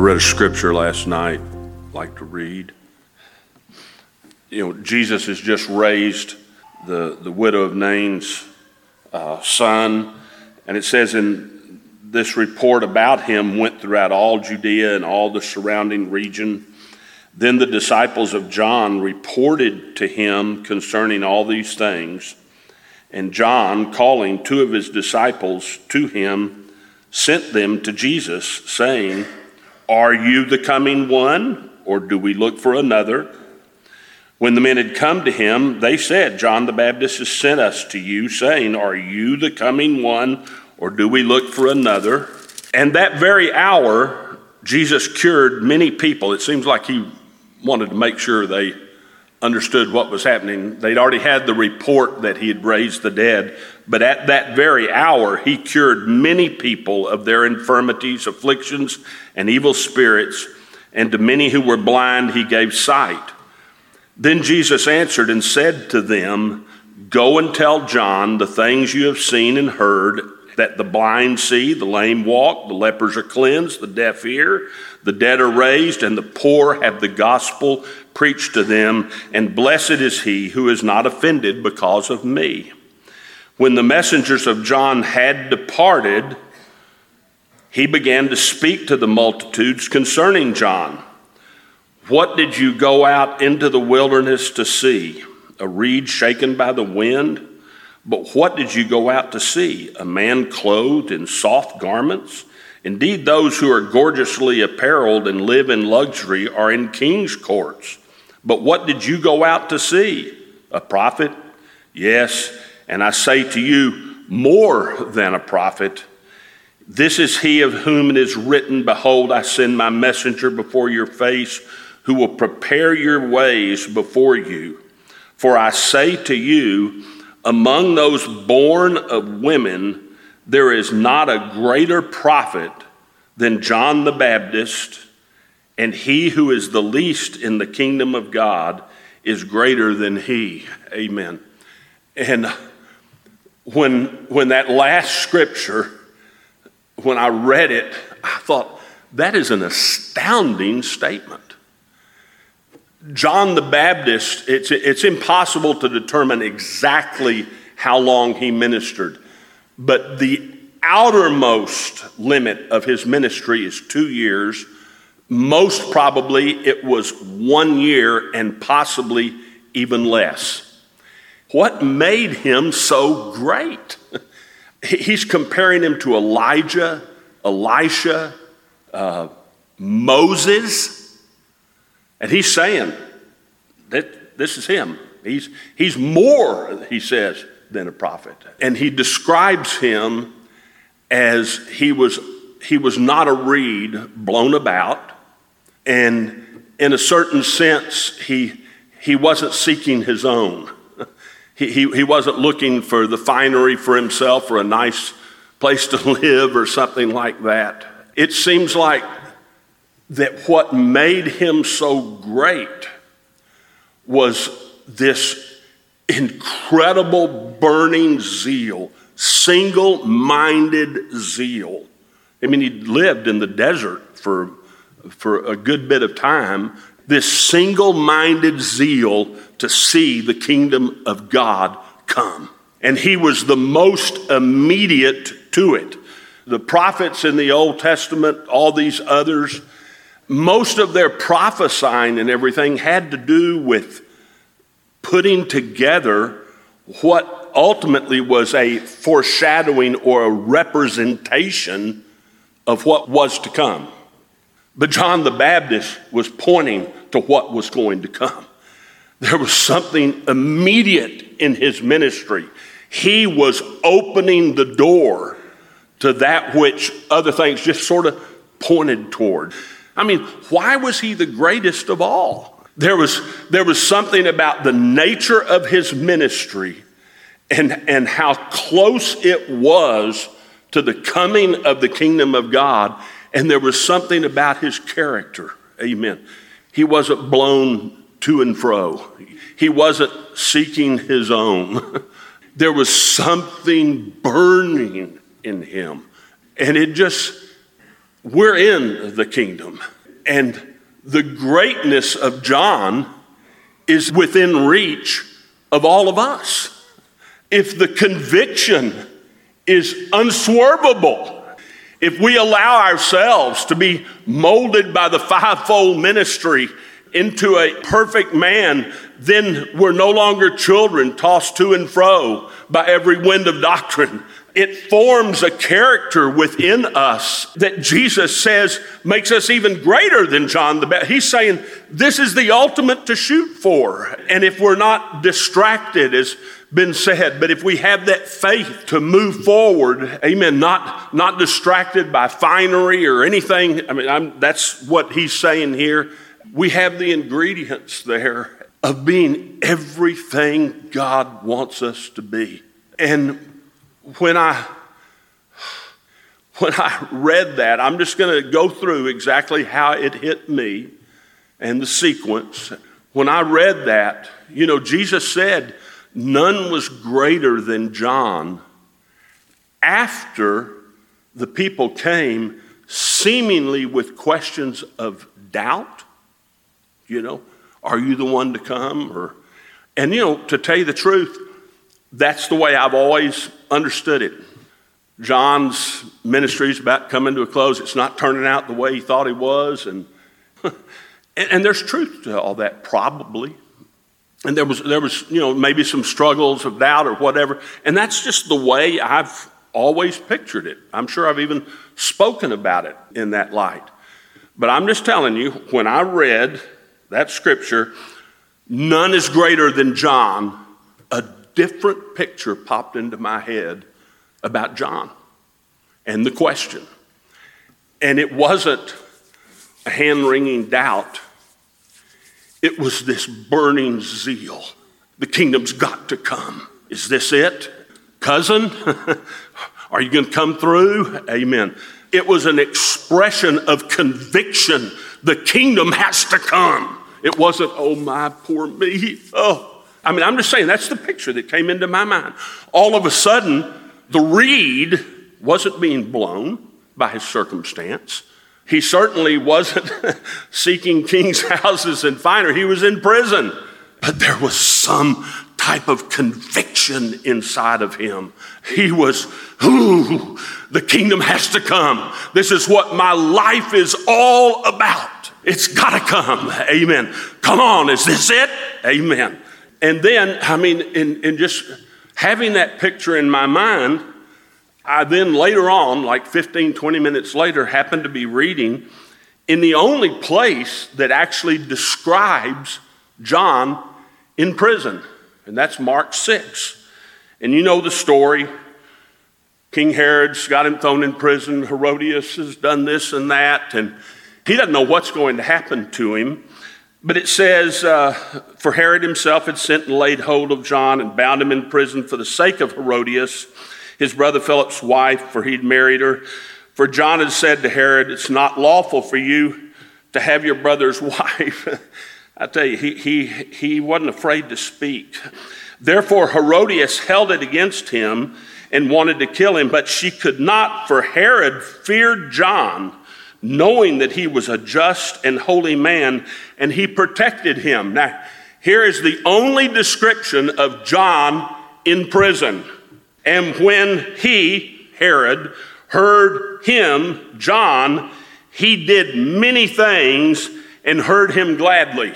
read a scripture last night, I'd like to read. You know, Jesus has just raised the, the widow of Nain's uh, son, and it says in this report about him went throughout all Judea and all the surrounding region. Then the disciples of John reported to him concerning all these things. And John, calling two of his disciples to him, sent them to Jesus, saying, Are you the coming one, or do we look for another? When the men had come to him, they said, John the Baptist has sent us to you, saying, Are you the coming one, or do we look for another? And that very hour, Jesus cured many people. It seems like he wanted to make sure they understood what was happening. They'd already had the report that he had raised the dead, but at that very hour, he cured many people of their infirmities, afflictions, and evil spirits, and to many who were blind, he gave sight. Then Jesus answered and said to them, Go and tell John the things you have seen and heard that the blind see, the lame walk, the lepers are cleansed, the deaf hear, the dead are raised, and the poor have the gospel preached to them. And blessed is he who is not offended because of me. When the messengers of John had departed, he began to speak to the multitudes concerning John. What did you go out into the wilderness to see? A reed shaken by the wind? But what did you go out to see? A man clothed in soft garments? Indeed, those who are gorgeously apparelled and live in luxury are in king's courts. But what did you go out to see? A prophet? Yes, and I say to you, more than a prophet. This is he of whom it is written, Behold, I send my messenger before your face, who will prepare your ways before you. For I say to you, among those born of women, there is not a greater prophet than John the Baptist, and he who is the least in the kingdom of God is greater than he. Amen. And when, when that last scripture, when I read it, I thought, that is an astounding statement. John the Baptist, it's, it's impossible to determine exactly how long he ministered, but the outermost limit of his ministry is two years. Most probably it was one year and possibly even less. What made him so great? He's comparing him to Elijah, Elisha, uh, Moses. And he's saying that this is him. He's, he's more, he says, than a prophet. And he describes him as he was, he was not a reed blown about. And in a certain sense, he, he wasn't seeking his own. He, he, he wasn't looking for the finery for himself or a nice place to live or something like that. It seems like that what made him so great was this incredible burning zeal, single minded zeal. I mean, he lived in the desert for, for a good bit of time. This single minded zeal to see the kingdom of God come. And he was the most immediate to it. The prophets in the Old Testament, all these others, most of their prophesying and everything had to do with putting together what ultimately was a foreshadowing or a representation of what was to come. But John the Baptist was pointing to what was going to come. There was something immediate in his ministry. He was opening the door to that which other things just sort of pointed toward. I mean, why was he the greatest of all? There was, there was something about the nature of his ministry and, and how close it was to the coming of the kingdom of God. And there was something about his character. Amen. He wasn't blown to and fro, he wasn't seeking his own. there was something burning in him. And it just, we're in the kingdom. And the greatness of John is within reach of all of us. If the conviction is unswervable, if we allow ourselves to be molded by the fivefold ministry into a perfect man, then we're no longer children tossed to and fro by every wind of doctrine. It forms a character within us that Jesus says makes us even greater than John the Baptist. He's saying this is the ultimate to shoot for. And if we're not distracted, as been said, but if we have that faith to move forward, amen, not, not distracted by finery or anything, I mean, I'm, that's what he's saying here. We have the ingredients there of being everything God wants us to be. And when I when I read that, I'm just going to go through exactly how it hit me and the sequence. When I read that, you know, Jesus said, None was greater than John after the people came seemingly with questions of doubt. You know, are you the one to come? Or, and you know, to tell you the truth, that's the way I've always understood it. John's ministry is about coming to a close. It's not turning out the way he thought he was. And, and, and there's truth to all that, probably and there was there was you know maybe some struggles of doubt or whatever and that's just the way i've always pictured it i'm sure i've even spoken about it in that light but i'm just telling you when i read that scripture none is greater than john different picture popped into my head about john and the question and it wasn't a hand-wringing doubt it was this burning zeal. The kingdom's got to come. Is this it? Cousin, are you going to come through? Amen. It was an expression of conviction. The kingdom has to come. It wasn't, oh, my poor me. Oh, I mean, I'm just saying that's the picture that came into my mind. All of a sudden, the reed wasn't being blown by his circumstance. He certainly wasn't seeking king's houses and finer. He was in prison. But there was some type of conviction inside of him. He was, ooh, the kingdom has to come. This is what my life is all about. It's got to come. Amen. Come on, is this it? Amen. And then, I mean, in, in just having that picture in my mind, I then later on, like 15, 20 minutes later, happened to be reading in the only place that actually describes John in prison, and that's Mark 6. And you know the story. King Herod's got him thrown in prison. Herodias has done this and that, and he doesn't know what's going to happen to him. But it says, uh, For Herod himself had sent and laid hold of John and bound him in prison for the sake of Herodias his brother Philip's wife, for he'd married her. For John had said to Herod, It's not lawful for you to have your brother's wife. I tell you, he, he, he wasn't afraid to speak. Therefore, Herodias held it against him and wanted to kill him, but she could not, for Herod feared John, knowing that he was a just and holy man, and he protected him. Now, here is the only description of John in prison. And when he, Herod, heard him, John, he did many things and heard him gladly.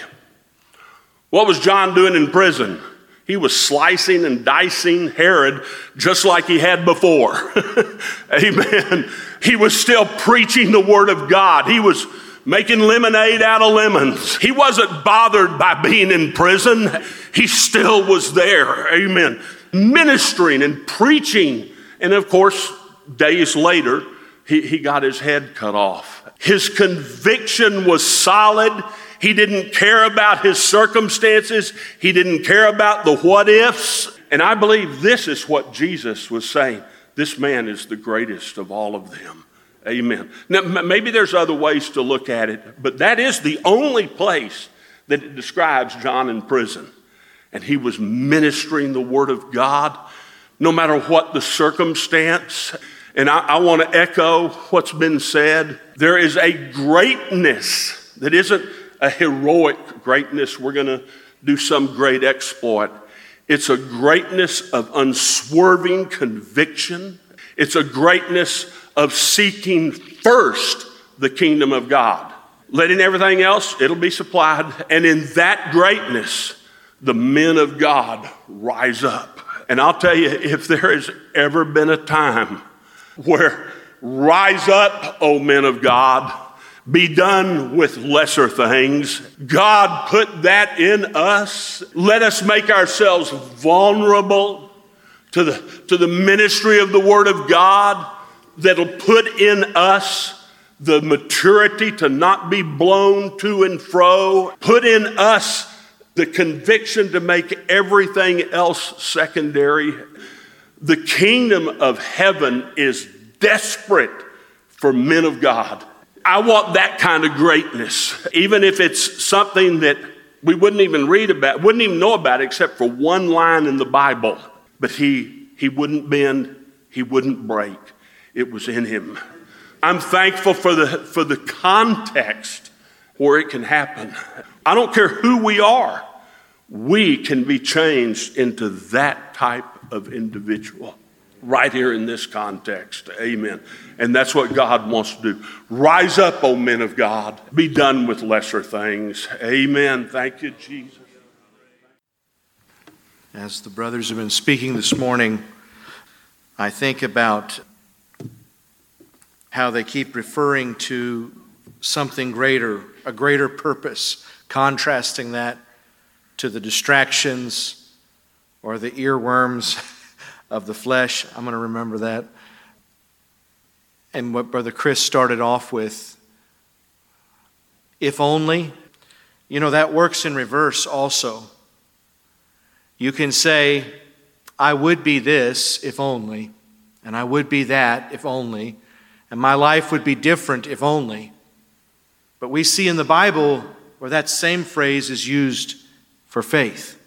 What was John doing in prison? He was slicing and dicing Herod just like he had before. Amen. He was still preaching the word of God. He was making lemonade out of lemons. He wasn't bothered by being in prison. He still was there. Amen ministering and preaching. And of course, days later, he, he got his head cut off. His conviction was solid. He didn't care about his circumstances. He didn't care about the what ifs. And I believe this is what Jesus was saying. This man is the greatest of all of them. Amen. Now, maybe there's other ways to look at it, but that is the only place that it describes John in prison and he was ministering the Word of God, no matter what the circumstance. And I, I want to echo what's been said. There is a greatness that isn't a heroic greatness. We're going to do some great exploit. It's a greatness of unswerving conviction. It's a greatness of seeking first the kingdom of God. Letting everything else, it'll be supplied. And in that greatness, the men of God rise up. And I'll tell you, if there has ever been a time where rise up, O men of God, be done with lesser things. God put that in us. Let us make ourselves vulnerable to the, to the ministry of the Word of God that'll put in us the maturity to not be blown to and fro, put in us the conviction to make everything else secondary. The kingdom of heaven is desperate for men of God. I want that kind of greatness, even if it's something that we wouldn't even read about, wouldn't even know about except for one line in the Bible. But he, he wouldn't bend, he wouldn't break. It was in him. I'm thankful for the, for the context where it can happen. I don't care who we are, we can be changed into that type of individual right here in this context. Amen. And that's what God wants to do. Rise up, O men of God. Be done with lesser things. Amen. Thank you, Jesus. As the brothers have been speaking this morning, I think about how they keep referring to something greater, a greater purpose, contrasting that to the distractions or the earworms of the flesh. I'm going to remember that. And what Brother Chris started off with if only, you know, that works in reverse also. You can say, I would be this if only, and I would be that if only, and my life would be different if only. But we see in the Bible where that same phrase is used for faith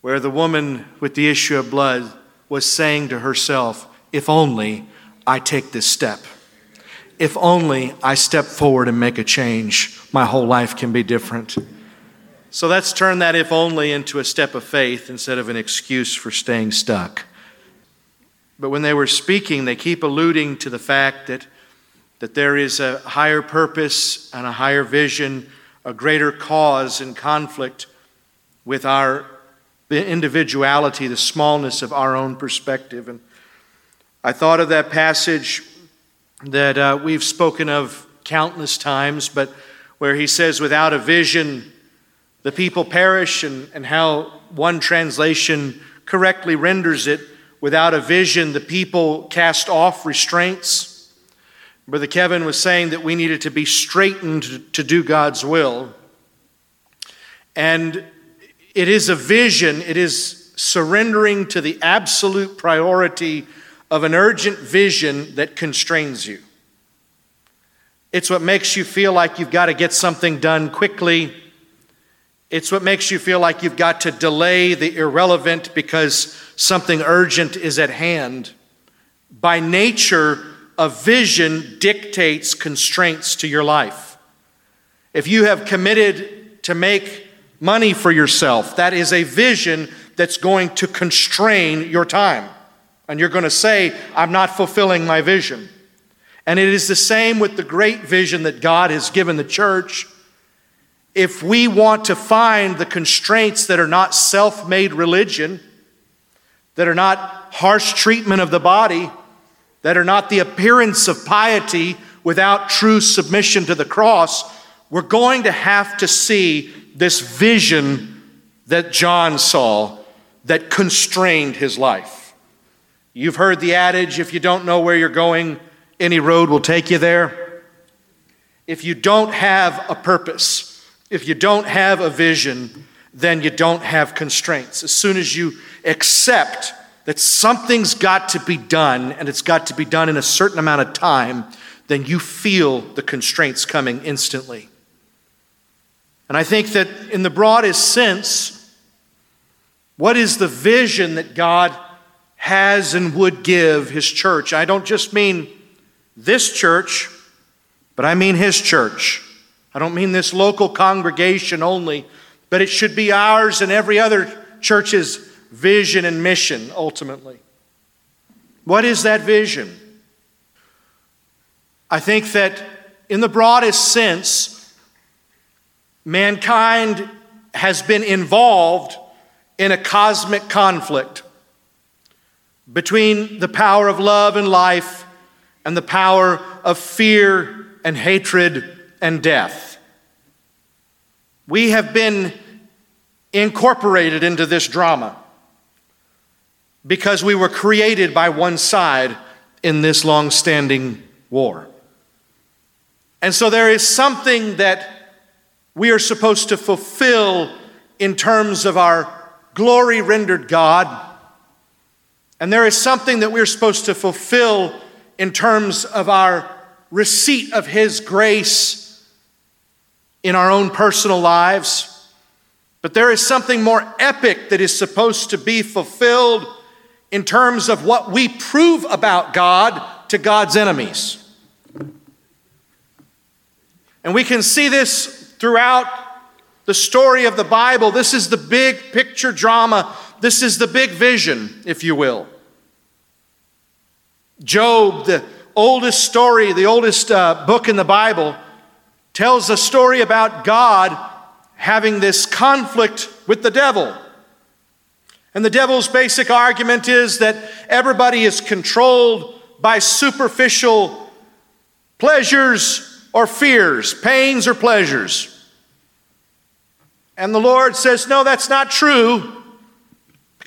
where the woman with the issue of blood was saying to herself, If only I take this step. If only I step forward and make a change, my whole life can be different. So let's turn that if only into a step of faith instead of an excuse for staying stuck. But when they were speaking, they keep alluding to the fact that, that there is a higher purpose and a higher vision, a greater cause in conflict with our the individuality, the smallness of our own perspective. And I thought of that passage that uh, we've spoken of countless times, but where he says, without a vision, the people perish, and, and how one translation correctly renders it, without a vision, the people cast off restraints. Brother Kevin was saying that we needed to be straightened to do God's will. And it is a vision, it is surrendering to the absolute priority of an urgent vision that constrains you. It's what makes you feel like you've got to get something done quickly. It's what makes you feel like you've got to delay the irrelevant because something urgent is at hand. By nature, a vision dictates constraints to your life. If you have committed to make money for yourself. That is a vision that's going to constrain your time. And you're going to say, I'm not fulfilling my vision. And it is the same with the great vision that God has given the church. If we want to find the constraints that are not self made religion, that are not harsh treatment of the body, that are not the appearance of piety without true submission to the cross, we're going to have to see this vision that John saw that constrained his life. You've heard the adage if you don't know where you're going, any road will take you there. If you don't have a purpose, if you don't have a vision, then you don't have constraints. As soon as you accept that something's got to be done and it's got to be done in a certain amount of time, then you feel the constraints coming instantly. And I think that in the broadest sense, what is the vision that God has and would give his church. I don't just mean this church, but I mean his church. I don't mean this local congregation only, but it should be ours and every other church's vision and mission ultimately. What is that vision? I think that in the broadest sense, mankind has been involved in a cosmic conflict between the power of love and life and the power of fear and hatred and death. We have been incorporated into this drama because we were created by one side in this long standing war. And so there is something that we are supposed to fulfill in terms of our glory rendered God. And there is something that we're supposed to fulfill in terms of our receipt of His grace in our own personal lives. But there is something more epic that is supposed to be fulfilled in terms of what we prove about God to God's enemies. And we can see this throughout the story of the Bible. This is the big picture drama. This is the big vision, if you will. Job, the oldest story, the oldest uh, book in the Bible, tells a story about God having this conflict with the devil. And the devil's basic argument is that everybody is controlled by superficial pleasures or fears, pains or pleasures. And the Lord says, No, that's not true,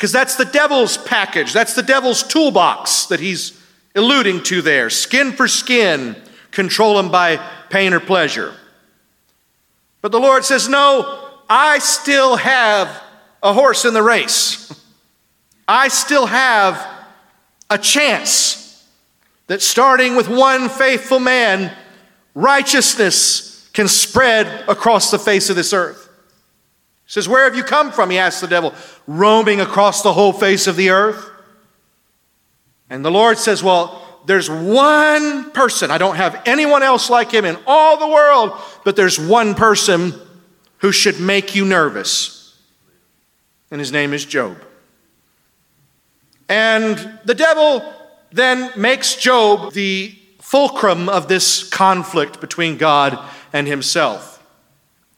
because that's the devil's package, that's the devil's toolbox that he's alluding to there. Skin for skin, control him by pain or pleasure. But the Lord says, No, I still have a horse in the race. I still have a chance that starting with one faithful man, righteousness can spread across the face of this earth. He says, Where have you come from? He asks the devil, roaming across the whole face of the earth. And the Lord says, Well, there's one person, I don't have anyone else like him in all the world, but there's one person who should make you nervous. And his name is Job. And the devil then makes Job the fulcrum of this conflict between God and himself.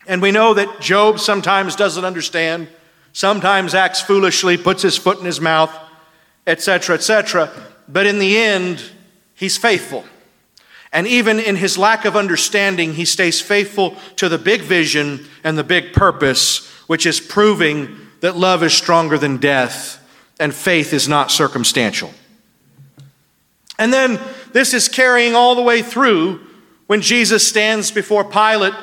And we know that Job sometimes doesn't understand, sometimes acts foolishly, puts his foot in his mouth, etc., etc. But in the end, he's faithful. And even in his lack of understanding, he stays faithful to the big vision and the big purpose, which is proving that love is stronger than death and faith is not circumstantial. And then this is carrying all the way through when Jesus stands before Pilate.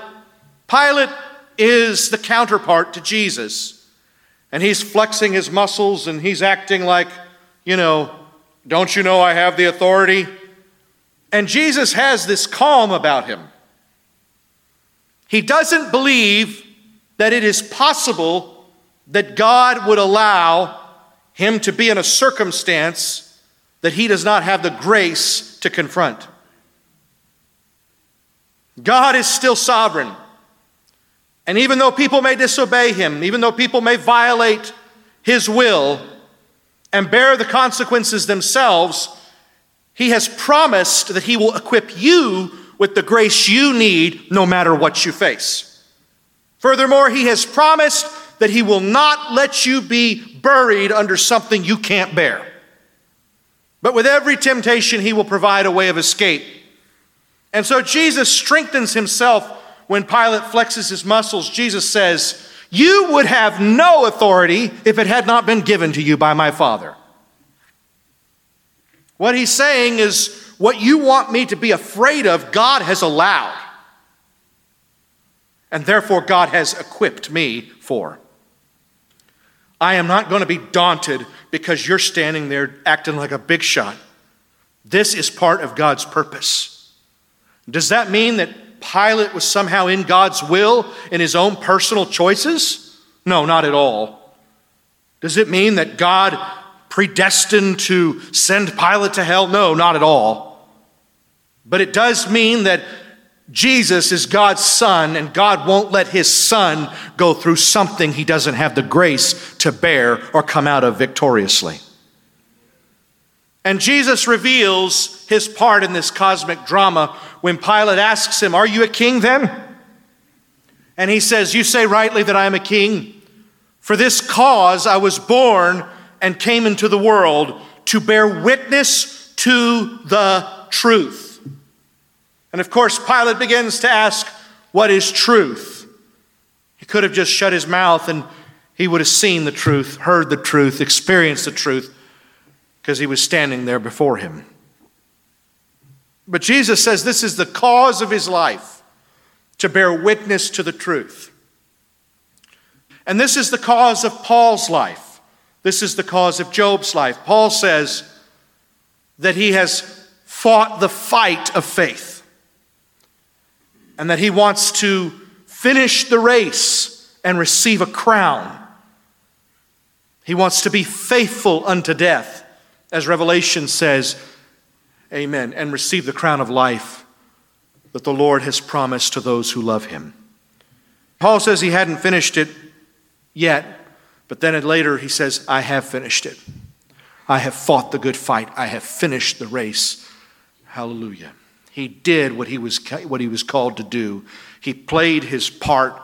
Pilate is the counterpart to Jesus. And he's flexing his muscles and he's acting like, you know, don't you know I have the authority? And Jesus has this calm about him. He doesn't believe that it is possible that God would allow him to be in a circumstance that he does not have the grace to confront. God is still sovereign. And even though people may disobey him, even though people may violate his will and bear the consequences themselves, he has promised that he will equip you with the grace you need no matter what you face. Furthermore, he has promised that he will not let you be buried under something you can't bear. But with every temptation, he will provide a way of escape. And so Jesus strengthens himself when Pilate flexes his muscles. Jesus says, You would have no authority if it had not been given to you by my Father. What he's saying is, What you want me to be afraid of, God has allowed. And therefore, God has equipped me for. I am not going to be daunted because you're standing there acting like a big shot. This is part of God's purpose. Does that mean that Pilate was somehow in God's will in his own personal choices? No, not at all. Does it mean that God predestined to send Pilate to hell? No, not at all. But it does mean that Jesus is God's son, and God won't let his son go through something he doesn't have the grace to bear or come out of victoriously. And Jesus reveals his part in this cosmic drama when Pilate asks him, Are you a king then? And he says, You say rightly that I am a king. For this cause I was born and came into the world to bear witness to the truth. And of course, Pilate begins to ask, What is truth? He could have just shut his mouth and he would have seen the truth, heard the truth, experienced the truth, because he was standing there before him. But Jesus says this is the cause of his life to bear witness to the truth. And this is the cause of Paul's life. This is the cause of Job's life. Paul says that he has fought the fight of faith and that he wants to finish the race and receive a crown. He wants to be faithful unto death, as Revelation says, Amen, and receive the crown of life that the Lord has promised to those who love him. Paul says he hadn't finished it yet, but then later he says, I have finished it. I have fought the good fight. I have finished the race. Hallelujah. He did what he was, what he was called to do. He played his part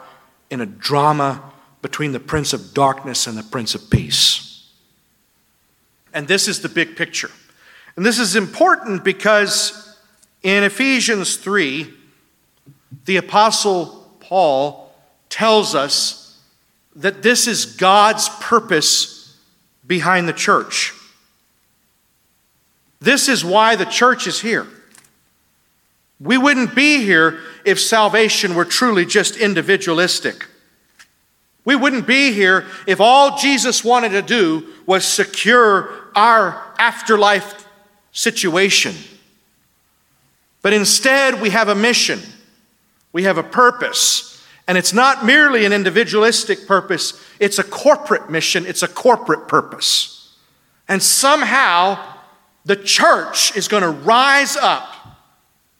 in a drama between the Prince of Darkness and the Prince of Peace. And this is the big picture. And this is important because in Ephesians 3, the Apostle Paul tells us that this is God's purpose behind the church. This is why the church is here. We wouldn't be here if salvation were truly just individualistic. We wouldn't be here if all Jesus wanted to do was secure our afterlife situation. But instead, we have a mission, we have a purpose. And it's not merely an individualistic purpose, it's a corporate mission, it's a corporate purpose. And somehow, the church is going to rise up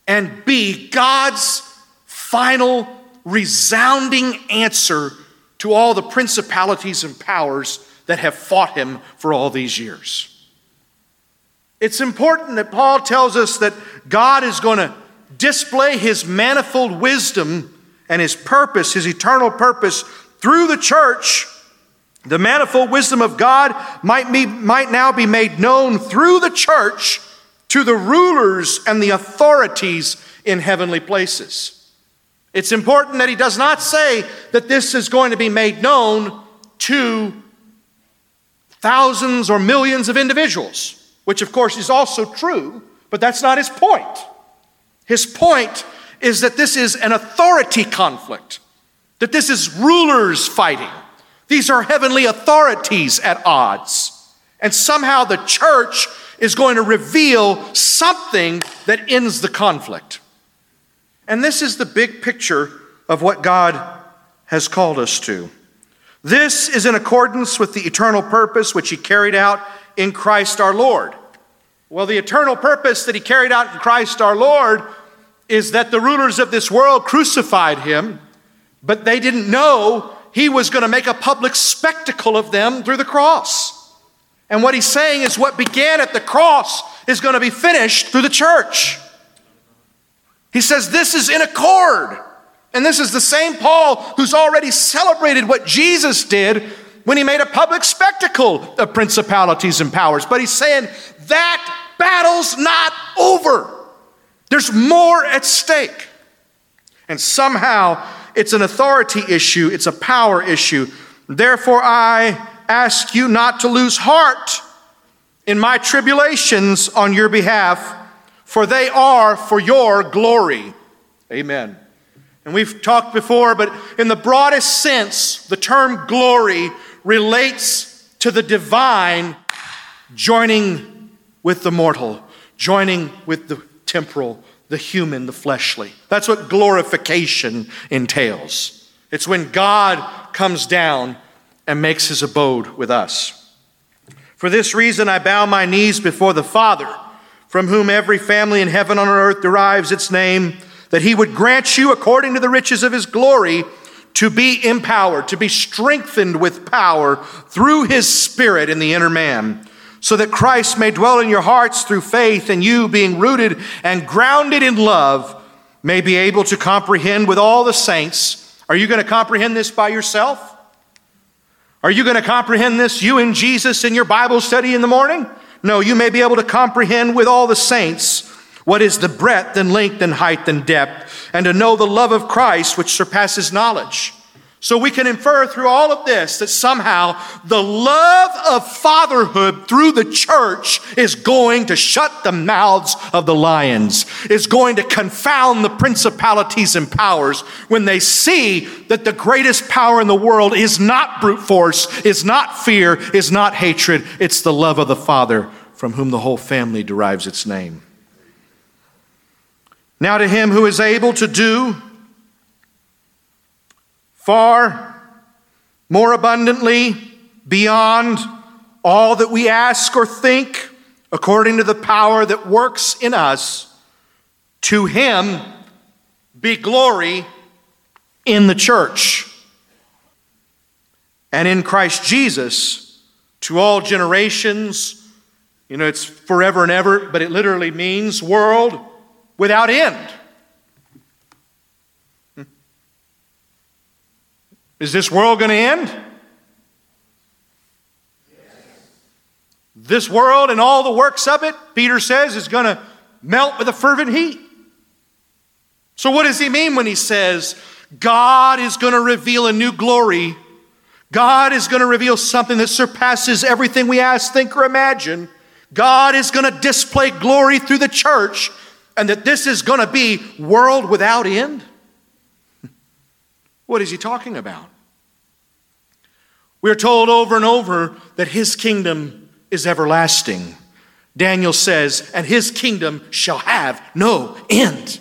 and be God's final resounding answer to all the principalities and powers that have fought him for all these years. It's important that Paul tells us that God is going to display his manifold wisdom and his purpose, his eternal purpose, through the church. The manifold wisdom of God might, be, might now be made known through the church to the rulers and the authorities in heavenly places. It's important that he does not say that this is going to be made known to thousands or millions of individuals which of course is also true, but that's not his point. His point is that this is an authority conflict, that this is rulers fighting. These are heavenly authorities at odds. And somehow the church is going to reveal something that ends the conflict. And this is the big picture of what God has called us to. This is in accordance with the eternal purpose which He carried out in Christ our Lord. Well, the eternal purpose that he carried out in Christ our Lord is that the rulers of this world crucified him, but they didn't know he was going to make a public spectacle of them through the cross. And what he's saying is what began at the cross is going to be finished through the church. He says this is in accord. And this is the same Paul who's already celebrated what Jesus did when he made a public spectacle of principalities and powers. But he's saying that battle's not over. There's more at stake. And somehow it's an authority issue, it's a power issue. Therefore, I ask you not to lose heart in my tribulations on your behalf, for they are for your glory. Amen. And we've talked before, but in the broadest sense, the term glory relates to the divine joining with the mortal, joining with the temporal, the human, the fleshly. That's what glorification entails. It's when God comes down and makes his abode with us. For this reason, I bow my knees before the Father, from whom every family in heaven and on earth derives its name, that he would grant you, according to the riches of his glory, to be empowered, to be strengthened with power through his Spirit in the inner man, so that Christ may dwell in your hearts through faith, and you, being rooted and grounded in love, may be able to comprehend with all the saints. Are you going to comprehend this by yourself? Are you going to comprehend this, you and Jesus, in your Bible study in the morning? No, you may be able to comprehend with all the saints what is the breadth and length and height and depth, and to know the love of Christ which surpasses knowledge so we can infer through all of this that somehow the love of fatherhood through the church is going to shut the mouths of the lions, is going to confound the principalities and powers when they see that the greatest power in the world is not brute force, is not fear, is not hatred, it's the love of the Father from whom the whole family derives its name. Now, to him who is able to do far more abundantly beyond all that we ask or think, according to the power that works in us. To him be glory in the church and in Christ Jesus to all generations. You know, it's forever and ever, but it literally means world without end. Hmm. Is this world going to end? This world and all the works of it, Peter says, is going to melt with a fervent heat. So, what does he mean when he says God is going to reveal a new glory? God is going to reveal something that surpasses everything we ask, think, or imagine. God is going to display glory through the church, and that this is going to be world without end? What is he talking about? We're told over and over that his kingdom is everlasting. Daniel says, and his kingdom shall have no end.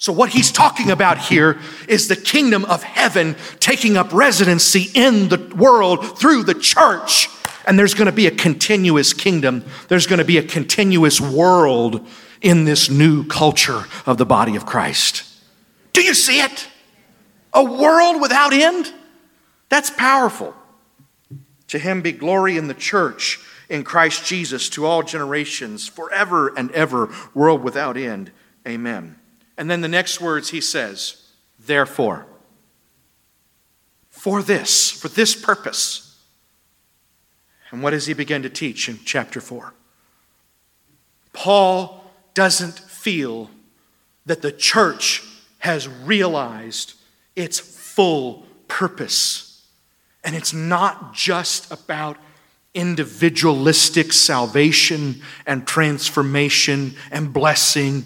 So, what he's talking about here is the kingdom of heaven taking up residency in the world through the church. And there's going to be a continuous kingdom, there's going to be a continuous world in this new culture of the body of Christ. Do you see it? A world without end? That's powerful. To him be glory in the church in Christ Jesus to all generations, forever and ever, world without end. Amen. And then the next words he says, therefore, for this, for this purpose. And what does he begin to teach in chapter 4? Paul doesn't feel that the church has realized its full purpose. And it's not just about individualistic salvation and transformation and blessing,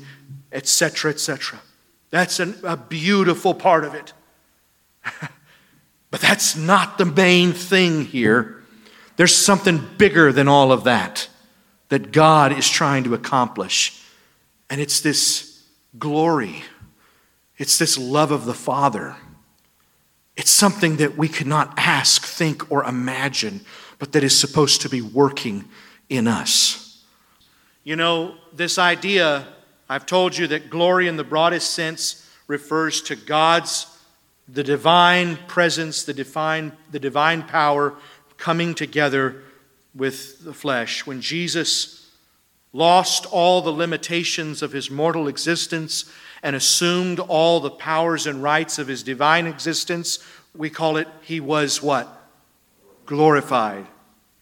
etc., etc. That's an, a beautiful part of it. but that's not the main thing here. There's something bigger than all of that that God is trying to accomplish. And it's this glory, it's this love of the Father. It's something that we cannot ask, think, or imagine, but that is supposed to be working in us. You know, this idea, I've told you that glory in the broadest sense refers to God's, the divine presence, the divine, the divine power coming together with the flesh. When Jesus lost all the limitations of his mortal existence and assumed all the powers and rights of his divine existence, we call it he was what? Glorified.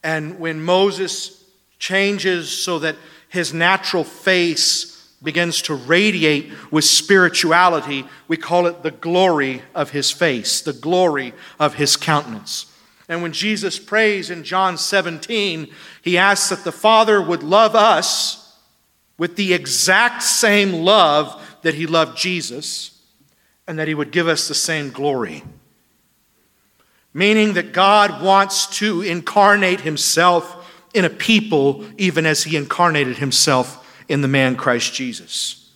And when Moses changes so that his natural face begins to radiate with spirituality, we call it the glory of his face, the glory of his countenance. And when Jesus prays in John 17, he asks that the Father would love us with the exact same love that he loved Jesus and that he would give us the same glory. Meaning that God wants to incarnate himself in a people even as he incarnated himself in the man Christ Jesus.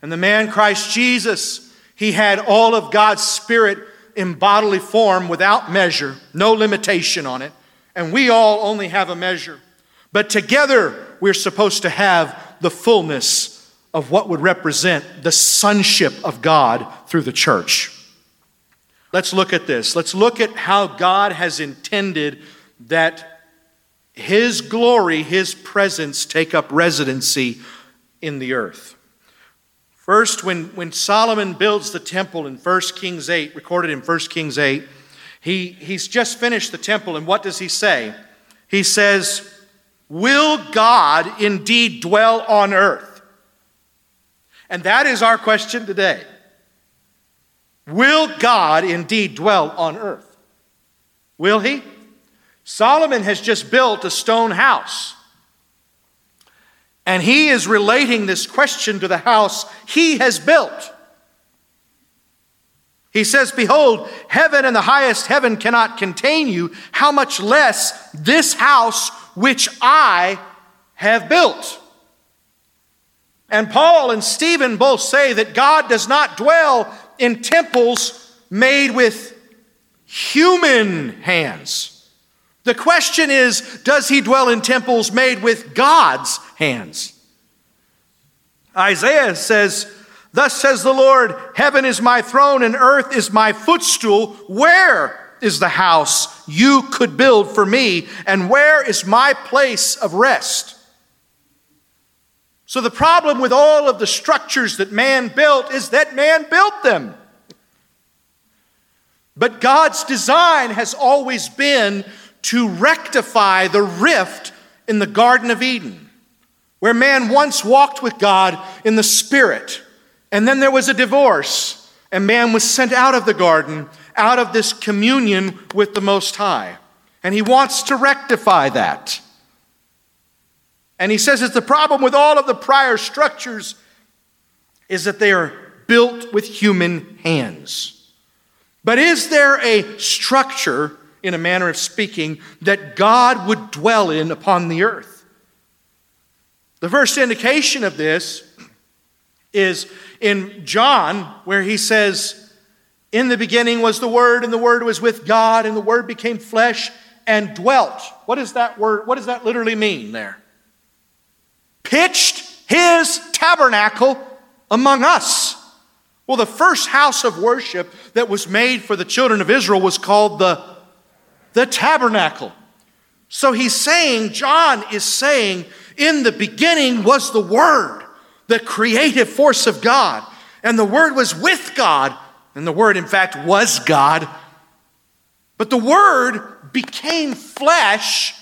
And the man Christ Jesus, he had all of God's Spirit in bodily form without measure, no limitation on it. and we all only have a measure. But together, we're supposed to have the fullness of what would represent the sonship of God through the church. Let's look at this. Let's look at how God has intended that His glory, His presence, take up residency in the earth. First, when, when Solomon builds the temple in 1 Kings 8, recorded in 1 Kings 8, he, he's just finished the temple, and what does he say? He says, Will God indeed dwell on earth? And that is our question today. Will God indeed dwell on earth? Will he? Solomon has just built a stone house. And he is relating this question to the house he has built. He says, Behold, heaven and the highest heaven cannot contain you. How much less this house which I have built? And Paul and Stephen both say that God does not dwell in temples made with human hands. The question is Does he dwell in temples made with God's hands? Isaiah says, Thus says the Lord, Heaven is my throne and earth is my footstool. Where is the house you could build for me? And where is my place of rest? So, the problem with all of the structures that man built is that man built them. But God's design has always been to rectify the rift in the Garden of Eden, where man once walked with God in the Spirit, and then there was a divorce, and man was sent out of the garden, out of this communion with the Most High. And he wants to rectify that. And he says it's the problem with all of the prior structures is that they are built with human hands. But is there a structure, in a manner of speaking, that God would dwell in upon the earth? The first indication of this is in John, where he says, In the beginning was the Word, and the Word was with God, and the Word became flesh and dwelt. What does that word, what does that literally mean there? pitched his tabernacle among us. Well, the first house of worship that was made for the children of Israel was called the, the tabernacle. So he's saying, John is saying, in the beginning was the Word, the creative force of God. And the Word was with God. And the Word, in fact, was God. But the Word became flesh,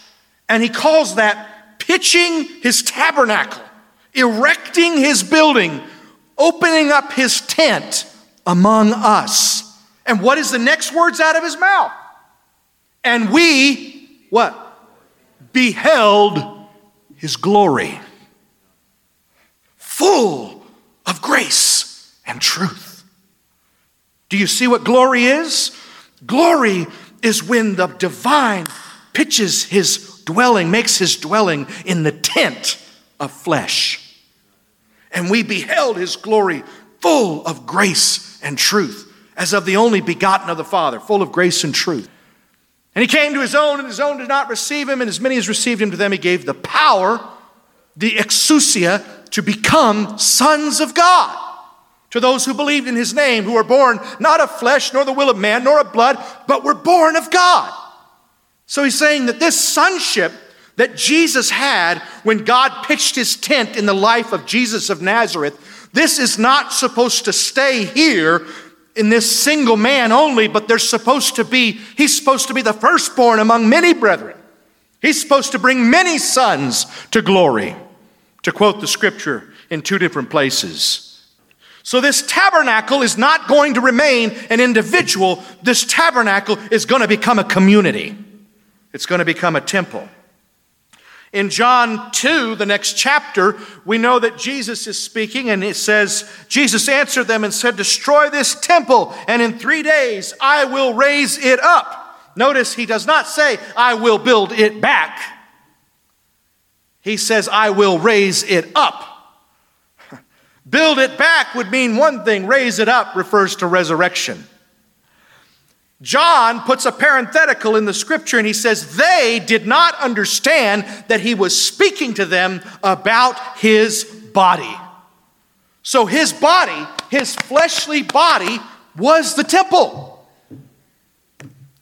and he calls that pitching his tabernacle, erecting his building, opening up his tent among us. And what is the next words out of his mouth? And we, what? Beheld his glory, full of grace and truth. Do you see what glory is? Glory is when the divine pitches his dwelling, makes his dwelling in the tent of flesh. And we beheld his glory full of grace and truth, as of the only begotten of the Father, full of grace and truth. And he came to his own, and his own did not receive him, and as many as received him to them, he gave the power, the exousia, to become sons of God. To those who believed in his name, who were born not of flesh, nor the will of man, nor of blood, but were born of God. So he's saying that this sonship that Jesus had when God pitched his tent in the life of Jesus of Nazareth, this is not supposed to stay here in this single man only, but there's supposed to be, he's supposed to be the firstborn among many brethren. He's supposed to bring many sons to glory, to quote the scripture in two different places. So, this tabernacle is not going to remain an individual. This tabernacle is going to become a community. It's going to become a temple. In John 2, the next chapter, we know that Jesus is speaking, and it says, Jesus answered them and said, Destroy this temple, and in three days I will raise it up. Notice he does not say, I will build it back. He says, I will raise it up. build it back would mean one thing, raise it up refers to resurrection. John puts a parenthetical in the scripture and he says, They did not understand that he was speaking to them about his body. So his body, his fleshly body, was the temple,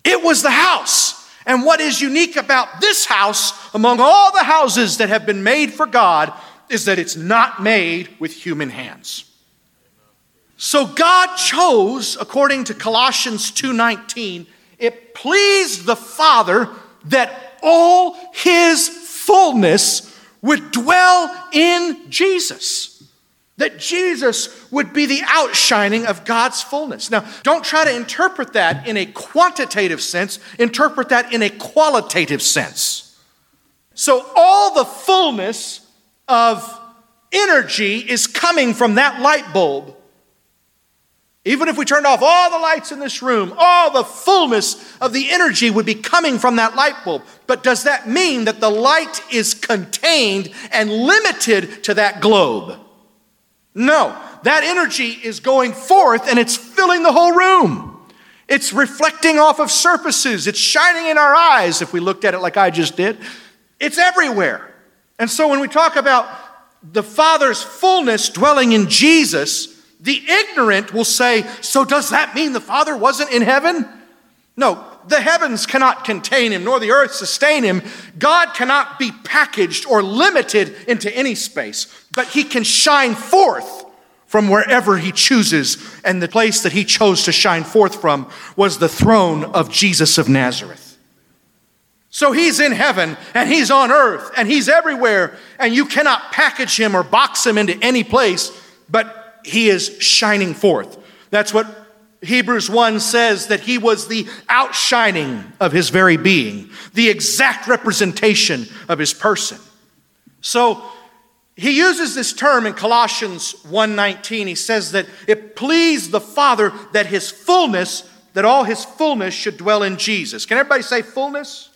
it was the house. And what is unique about this house, among all the houses that have been made for God, is that it's not made with human hands. So God chose, according to Colossians 2:19, it pleased the Father that all his fullness would dwell in Jesus. That Jesus would be the outshining of God's fullness. Now, don't try to interpret that in a quantitative sense, interpret that in a qualitative sense. So, all the fullness of energy is coming from that light bulb even if we turned off all the lights in this room, all the fullness of the energy would be coming from that light bulb. But does that mean that the light is contained and limited to that globe? No. That energy is going forth and it's filling the whole room. It's reflecting off of surfaces. It's shining in our eyes if we looked at it like I just did. It's everywhere. And so when we talk about the Father's fullness dwelling in Jesus, the ignorant will say, So does that mean the Father wasn't in heaven? No, the heavens cannot contain him, nor the earth sustain him. God cannot be packaged or limited into any space, but he can shine forth from wherever he chooses. And the place that he chose to shine forth from was the throne of Jesus of Nazareth. So he's in heaven and he's on earth and he's everywhere, and you cannot package him or box him into any place, but he is shining forth. That's what Hebrews 1 says that he was the outshining of his very being, the exact representation of his person. So he uses this term in Colossians 1:19. He says that it pleased the Father that his fullness, that all his fullness should dwell in Jesus. Can everybody say fullness?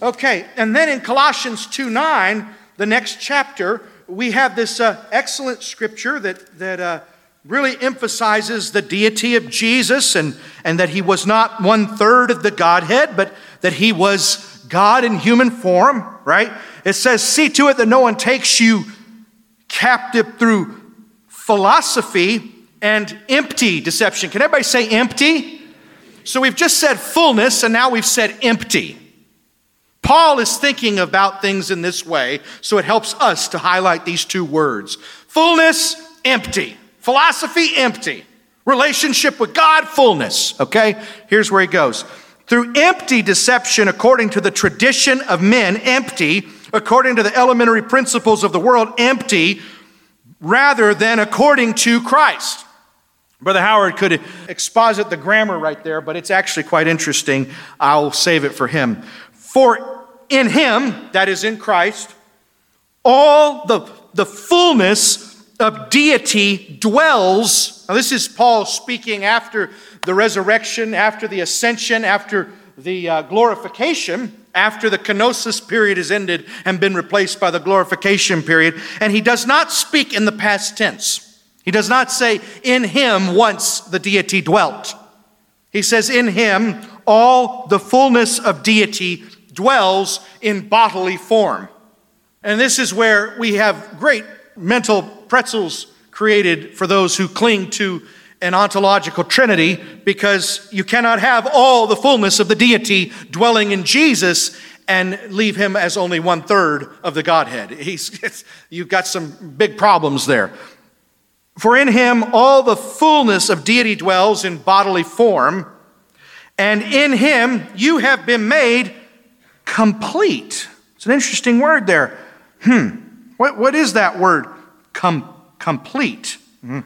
Okay, and then in Colossians 2:9, the next chapter, we have this uh, excellent scripture that, that uh, really emphasizes the deity of Jesus and, and that he was not one third of the Godhead, but that he was God in human form, right? It says, See to it that no one takes you captive through philosophy and empty deception. Can everybody say empty? So we've just said fullness and now we've said empty. Paul is thinking about things in this way, so it helps us to highlight these two words fullness, empty. Philosophy, empty. Relationship with God, fullness. Okay? Here's where he goes. Through empty deception, according to the tradition of men, empty, according to the elementary principles of the world, empty, rather than according to Christ. Brother Howard could exposit the grammar right there, but it's actually quite interesting. I'll save it for him. For in him, that is in Christ, all the, the fullness of deity dwells. Now, this is Paul speaking after the resurrection, after the ascension, after the uh, glorification, after the kenosis period is ended and been replaced by the glorification period. And he does not speak in the past tense. He does not say, In him once the deity dwelt. He says, In him all the fullness of deity dwells in bodily form. And this is where we have great mental pretzels created for those who cling to an ontological trinity because you cannot have all the fullness of the deity dwelling in Jesus and leave him as only one third of the Godhead. He's, you've got some big problems there. For in him all the fullness of deity dwells in bodily form, and in him you have been made complete. It's an interesting word there. Hmm. What, what is that word? Com- complete. Hmm.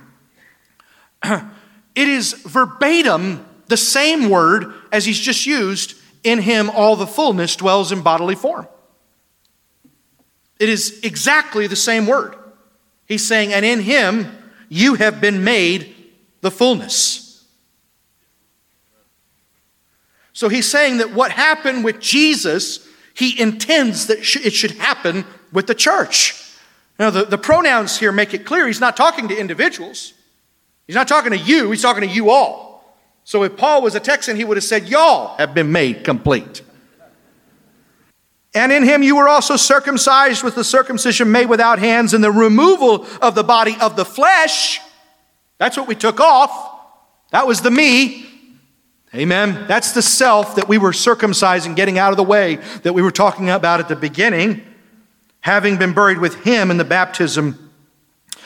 It is verbatim the same word as he's just used in him all the fullness dwells in bodily form. It is exactly the same word. He's saying, and in him you have been made the fullness. So he's saying that what happened with Jesus, he intends that it should happen with the church. Now, the, the pronouns here make it clear he's not talking to individuals. He's not talking to you, he's talking to you all. So if Paul was a Texan, he would have said, Y'all have been made complete. And in him you were also circumcised with the circumcision made without hands, and the removal of the body of the flesh. That's what we took off. That was the me. Amen. That's the self that we were circumcising, getting out of the way, that we were talking about at the beginning, having been buried with him in the baptism.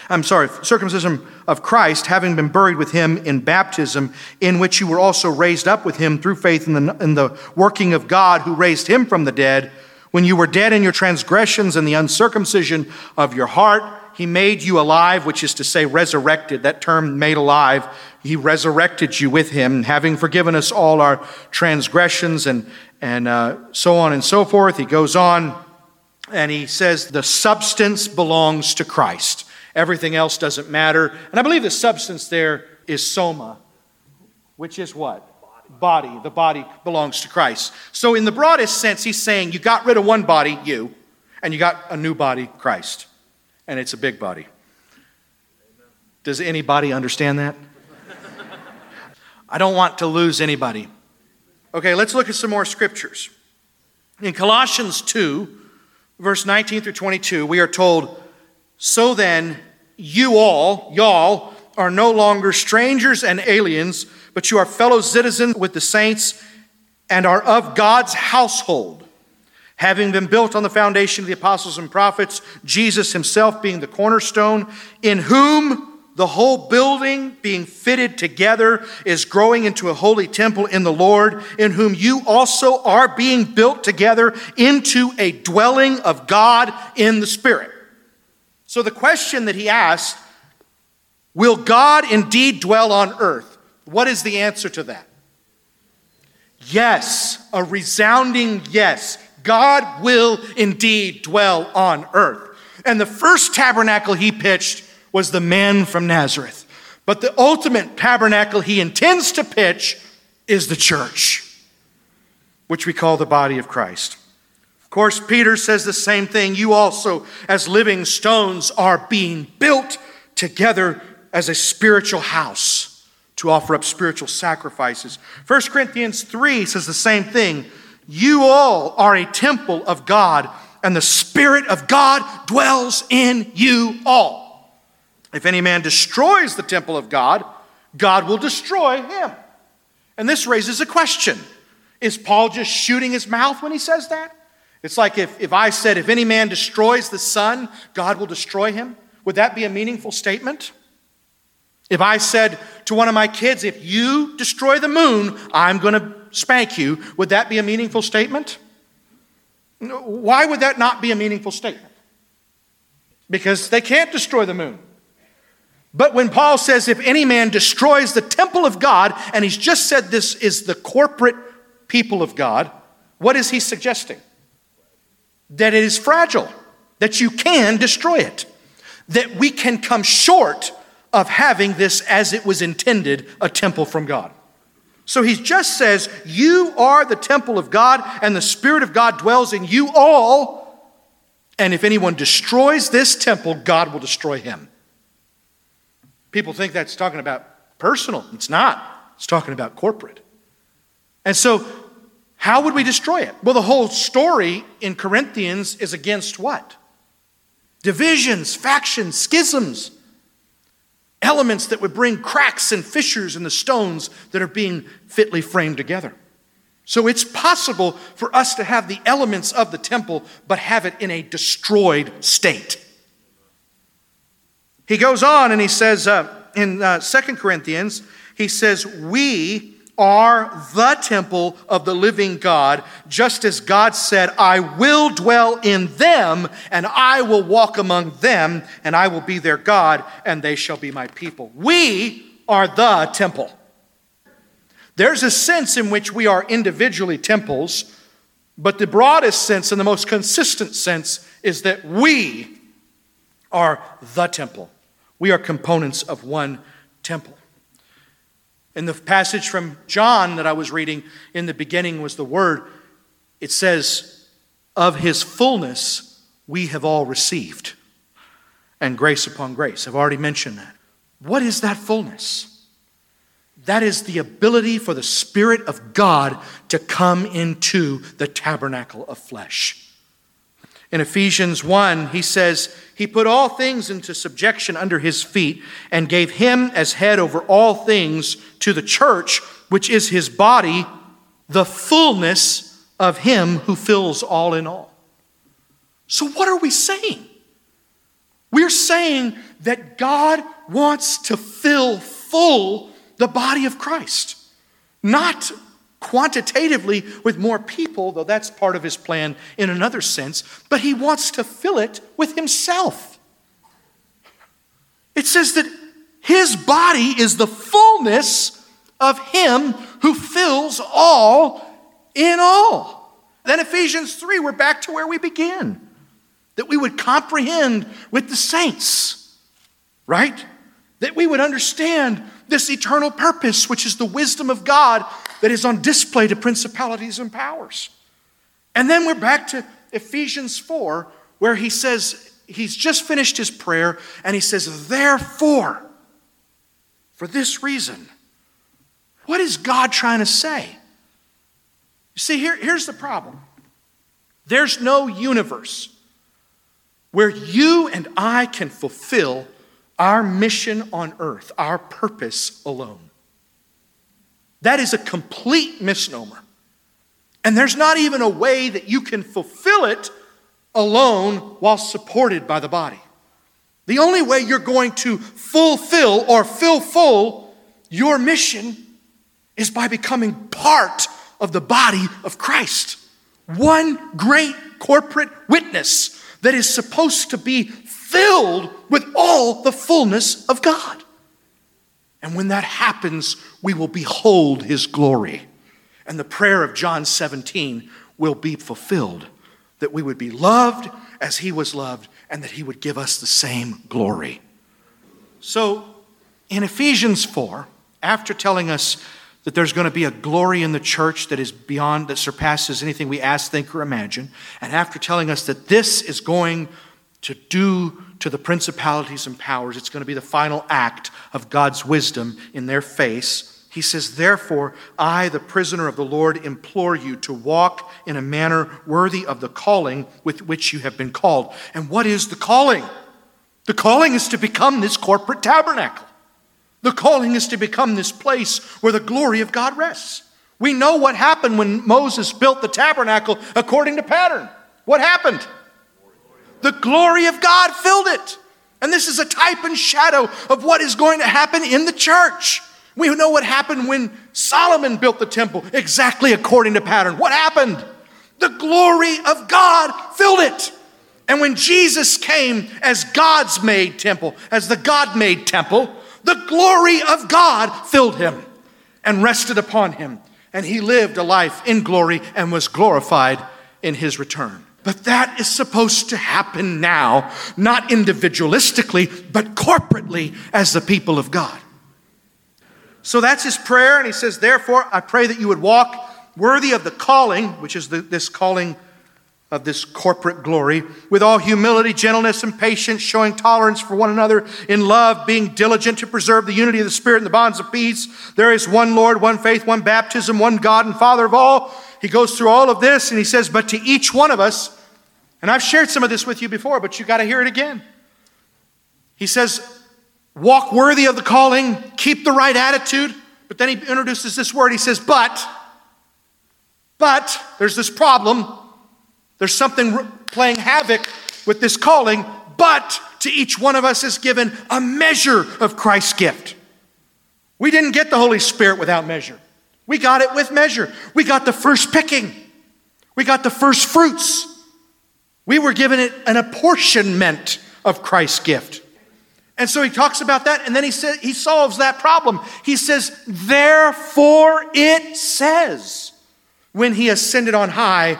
I'm sorry, circumcision of Christ, having been buried with him in baptism, in which you were also raised up with him through faith in the, in the working of God who raised him from the dead when you were dead in your transgressions and the uncircumcision of your heart, he made you alive, which is to say, resurrected. That term, made alive, he resurrected you with him, having forgiven us all our transgressions and, and uh, so on and so forth. He goes on and he says, the substance belongs to Christ. Everything else doesn't matter. And I believe the substance there is soma, which is what? body. The body belongs to Christ. So, in the broadest sense, he's saying you got rid of one body, you, and you got a new body, Christ. And it's a big body. Does anybody understand that? I don't want to lose anybody. Okay, let's look at some more scriptures. In Colossians 2, verse 19 through 22, we are told, So then, you all, y'all, are no longer strangers and aliens but you are fellow citizens with the saints and are of God's household, having been built on the foundation of the apostles and prophets, Jesus himself being the cornerstone, in whom the whole building being fitted together is growing into a holy temple in the Lord, in whom you also are being built together into a dwelling of God in the Spirit. So the question that he asked, will God indeed dwell on earth? What is the answer to that? Yes, a resounding yes. God will indeed dwell on earth. And the first tabernacle he pitched was the man from Nazareth. But the ultimate tabernacle he intends to pitch is the church, which we call the body of Christ. Of course, Peter says the same thing. You also, as living stones, are being built together as a spiritual house to offer up spiritual sacrifices. 1 Corinthians 3 says the same thing. You all are a temple of God, and the Spirit of God dwells in you all. If any man destroys the temple of God, God will destroy him. And this raises a question Is Paul just shooting his mouth when he says that? It's like if, if I said, If any man destroys the sun, God will destroy him. Would that be a meaningful statement? If I said to one of my kids, if you destroy the moon, I'm going to spank you, would that be a meaningful statement? Why would that not be a meaningful statement? Because they can't destroy the moon. But when Paul says, if any man destroys the temple of God, and he's just said this is the corporate people of God, what is he suggesting? That it is fragile, that you can destroy it, that we can come short of having this as it was intended a temple from God. So he just says, You are the temple of God, and the Spirit of God dwells in you all. And if anyone destroys this temple, God will destroy him. People think that's talking about personal. It's not, it's talking about corporate. And so, how would we destroy it? Well, the whole story in Corinthians is against what? Divisions, factions, schisms elements that would bring cracks and fissures in the stones that are being fitly framed together. So it's possible for us to have the elements of the temple, but have it in a destroyed state. He goes on and he says uh, in uh, 2 Corinthians, he says, We are the temple of the living God, just as God said, I will dwell in them, and I will walk among them, and I will be their God, and they shall be my people. We are the temple. There's a sense in which we are individually temples, but the broadest sense and the most consistent sense is that we are the temple. We are components of one temple. In the passage from John that I was reading, in the beginning was the Word. It says, Of His fullness we have all received, and grace upon grace. I've already mentioned that. What is that fullness? That is the ability for the Spirit of God to come into the tabernacle of flesh. In Ephesians 1, he says, He put all things into subjection under his feet and gave him as head over all things to the church, which is his body, the fullness of him who fills all in all. So, what are we saying? We're saying that God wants to fill full the body of Christ, not quantitatively with more people, though that's part of his plan in another sense, but he wants to fill it with himself. It says that his body is the fullness of him who fills all in all. Then Ephesians 3, we're back to where we begin. That we would comprehend with the saints, right? That we would understand this eternal purpose, which is the wisdom of God that is on display to principalities and powers. And then we're back to Ephesians 4, where he says, he's just finished his prayer, and he says, Therefore, for this reason, what is God trying to say? You see, here, here's the problem there's no universe where you and I can fulfill our mission on earth, our purpose alone. That is a complete misnomer. And there's not even a way that you can fulfill it alone while supported by the body. The only way you're going to fulfill or fill full your mission is by becoming part of the body of Christ. One great corporate witness that is supposed to be filled with all the fullness of God. And when that happens, we will behold his glory. And the prayer of John 17 will be fulfilled that we would be loved as he was loved and that he would give us the same glory. So, in Ephesians 4, after telling us that there's going to be a glory in the church that is beyond, that surpasses anything we ask, think, or imagine. And after telling us that this is going to do to the principalities and powers, it's going to be the final act of God's wisdom in their face. He says, Therefore, I, the prisoner of the Lord, implore you to walk in a manner worthy of the calling with which you have been called. And what is the calling? The calling is to become this corporate tabernacle. The calling is to become this place where the glory of God rests. We know what happened when Moses built the tabernacle according to pattern. What happened? The glory of God filled it. And this is a type and shadow of what is going to happen in the church. We know what happened when Solomon built the temple exactly according to pattern. What happened? The glory of God filled it. And when Jesus came as God's made temple, as the God made temple, the glory of God filled him and rested upon him. And he lived a life in glory and was glorified in his return. But that is supposed to happen now, not individualistically, but corporately as the people of God. So that's his prayer, and he says, Therefore, I pray that you would walk worthy of the calling, which is the, this calling of this corporate glory, with all humility, gentleness, and patience, showing tolerance for one another in love, being diligent to preserve the unity of the Spirit and the bonds of peace. There is one Lord, one faith, one baptism, one God and Father of all. He goes through all of this and he says, But to each one of us, and I've shared some of this with you before, but you got to hear it again. He says, Walk worthy of the calling, keep the right attitude. But then he introduces this word. He says, But, but, there's this problem there's something playing havoc with this calling, but to each one of us is given a measure of Christ's gift. We didn't get the Holy Spirit without measure. We got it with measure. We got the first picking. We got the first fruits. We were given it an apportionment of Christ's gift. And so he talks about that, and then he says he solves that problem. He says, Therefore it says, when he ascended on high,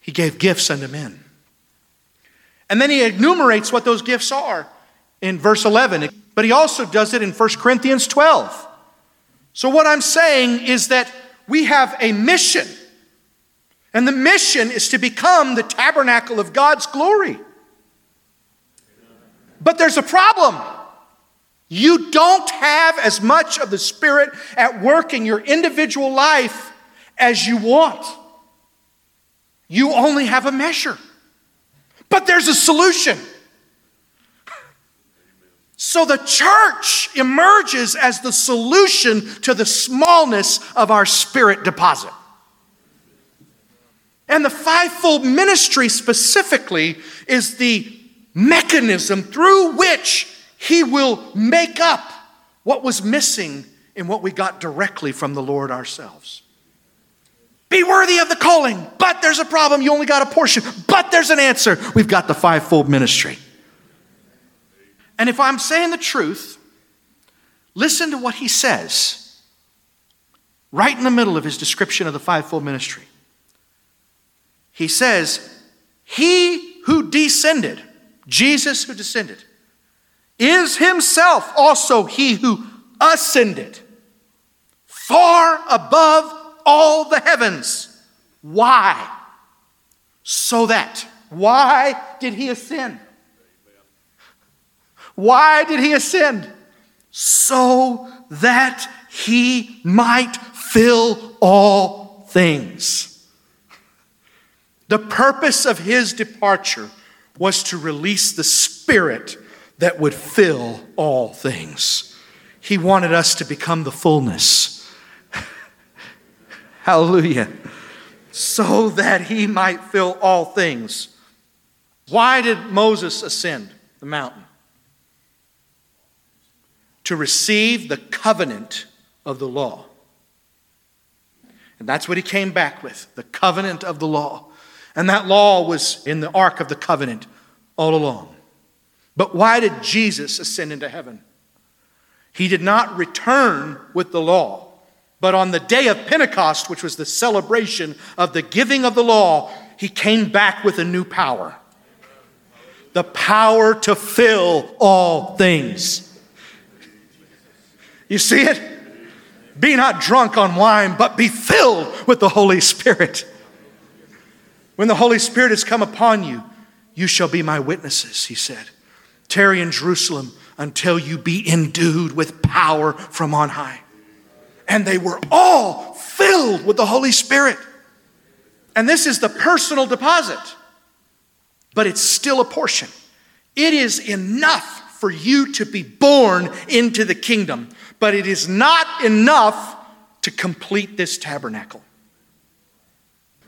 he gave gifts unto men. And then he enumerates what those gifts are in verse 11, but he also does it in 1 Corinthians 12. So, what I'm saying is that we have a mission, and the mission is to become the tabernacle of God's glory. But there's a problem. You don't have as much of the Spirit at work in your individual life as you want. You only have a measure. But there's a solution. So the church emerges as the solution to the smallness of our spirit deposit. And the fivefold ministry specifically is the mechanism through which he will make up what was missing in what we got directly from the Lord ourselves. Be worthy of the calling, but there's a problem. You only got a portion, but there's an answer. We've got the fivefold ministry. And if I'm saying the truth, listen to what he says right in the middle of his description of the fivefold ministry. He says, He who descended, Jesus who descended, is himself also he who ascended far above all the heavens. Why? So that. Why did he ascend? Why did he ascend? So that he might fill all things. The purpose of his departure was to release the Spirit that would fill all things. He wanted us to become the fullness. Hallelujah. So that he might fill all things. Why did Moses ascend the mountain? To receive the covenant of the law. And that's what he came back with the covenant of the law. And that law was in the Ark of the Covenant all along. But why did Jesus ascend into heaven? He did not return with the law, but on the day of Pentecost, which was the celebration of the giving of the law, he came back with a new power the power to fill all things. You see it? Be not drunk on wine, but be filled with the Holy Spirit. When the Holy Spirit has come upon you, you shall be my witnesses, he said. Tarry in Jerusalem until you be endued with power from on high. And they were all filled with the Holy Spirit. And this is the personal deposit, but it's still a portion. It is enough for you to be born into the kingdom, but it is not enough to complete this tabernacle.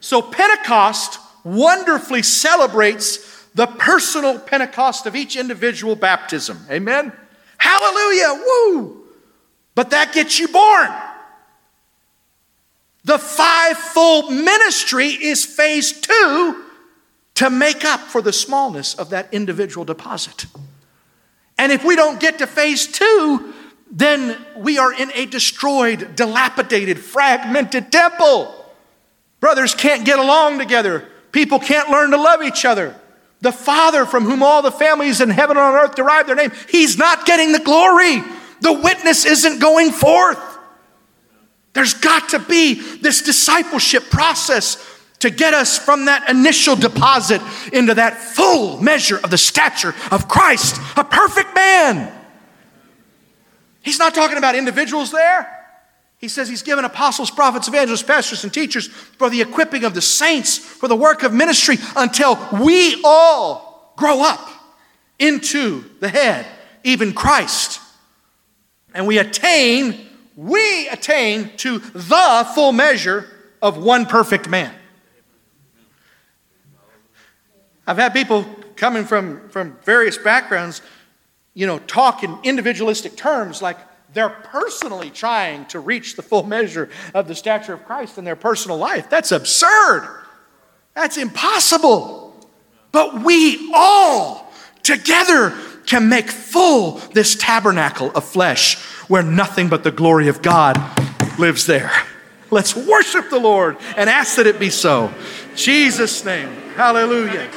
So, Pentecost wonderfully celebrates the personal Pentecost of each individual baptism. Amen? Hallelujah! Woo! But that gets you born. The fivefold ministry is phase two to make up for the smallness of that individual deposit. And if we don't get to phase two, then we are in a destroyed, dilapidated, fragmented temple. Brothers can't get along together. People can't learn to love each other. The Father from whom all the families in heaven and on earth derive their name, He's not getting the glory. The witness isn't going forth. There's got to be this discipleship process to get us from that initial deposit into that full measure of the stature of Christ, a perfect man. He's not talking about individuals there. He says he's given apostles, prophets, evangelists, pastors, and teachers for the equipping of the saints for the work of ministry until we all grow up into the head, even Christ. And we attain, we attain to the full measure of one perfect man. I've had people coming from, from various backgrounds, you know, talk in individualistic terms like they're personally trying to reach the full measure of the stature of Christ in their personal life. That's absurd. That's impossible. But we all together can make full this tabernacle of flesh where nothing but the glory of God lives there. Let's worship the Lord and ask that it be so. Jesus' name. Hallelujah.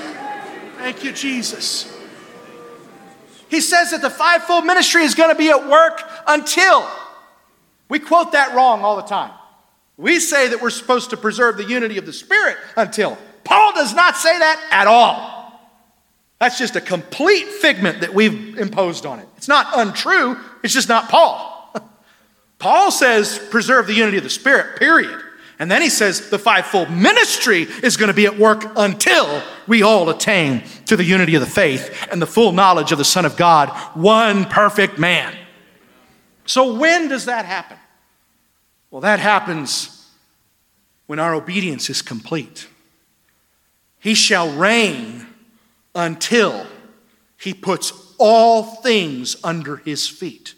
Thank you, Jesus. He says that the fivefold ministry is going to be at work until. We quote that wrong all the time. We say that we're supposed to preserve the unity of the Spirit until. Paul does not say that at all. That's just a complete figment that we've imposed on it. It's not untrue, It's just not Paul. Paul says, preserve the unity of the Spirit, period. And then he says the fivefold ministry is going to be at work until we all attain to the unity of the faith and the full knowledge of the Son of God, one perfect man. So, when does that happen? Well, that happens when our obedience is complete. He shall reign until he puts all things under his feet.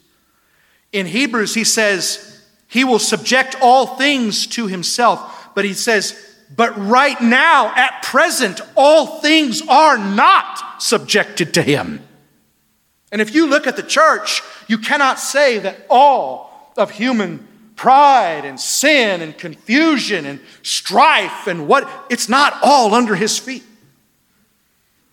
In Hebrews, he says, He will subject all things to himself. But he says, But right now, at present, all things are not subjected to him. And if you look at the church, you cannot say that all of human pride and sin and confusion and strife and what, it's not all under his feet.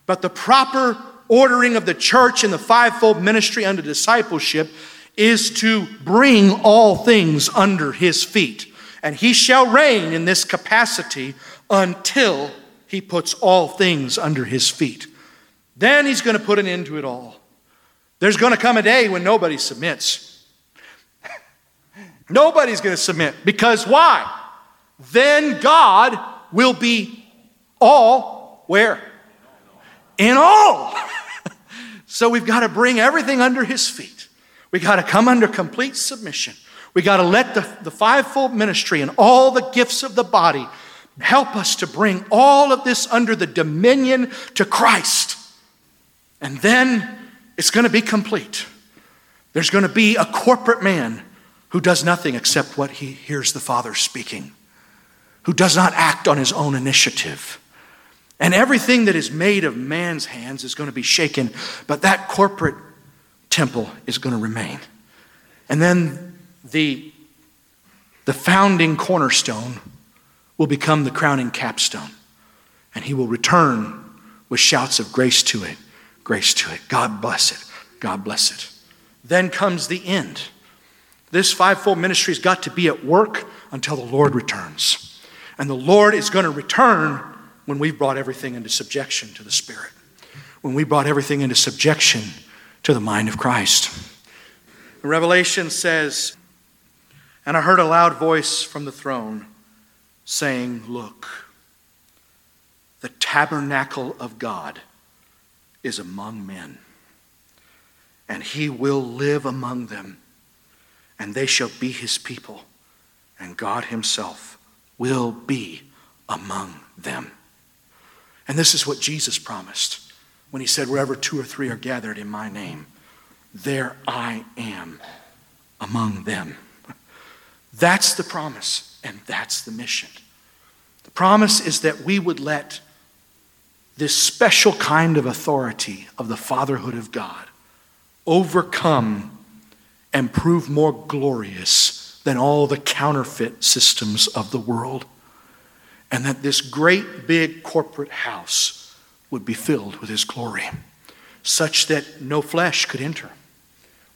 But the proper ordering of the church and the fivefold ministry under discipleship is to bring all things under his feet. And he shall reign in this capacity until he puts all things under his feet. Then he's going to put an end to it all. There's going to come a day when nobody submits. Nobody's going to submit. Because why? Then God will be all where? In all. so we've got to bring everything under his feet. We got to come under complete submission. We got to let the, the fivefold ministry and all the gifts of the body help us to bring all of this under the dominion to Christ. And then it's going to be complete. There's going to be a corporate man who does nothing except what he hears the Father speaking, who does not act on his own initiative. And everything that is made of man's hands is going to be shaken, but that corporate temple is going to remain. And then the, the founding cornerstone will become the crowning capstone. And he will return with shouts of grace to it, grace to it. God bless it. God bless it. Then comes the end. This fivefold ministry has got to be at work until the Lord returns. And the Lord is going to return when we've brought everything into subjection to the Spirit, when we brought everything into subjection to the mind of Christ. Revelation says, And I heard a loud voice from the throne saying, Look, the tabernacle of God is among men, and he will live among them, and they shall be his people, and God himself will be among them. And this is what Jesus promised when he said, Wherever two or three are gathered in my name, there I am among them. That's the promise, and that's the mission. The promise is that we would let this special kind of authority of the fatherhood of God overcome and prove more glorious than all the counterfeit systems of the world. And that this great big corporate house would be filled with his glory, such that no flesh could enter,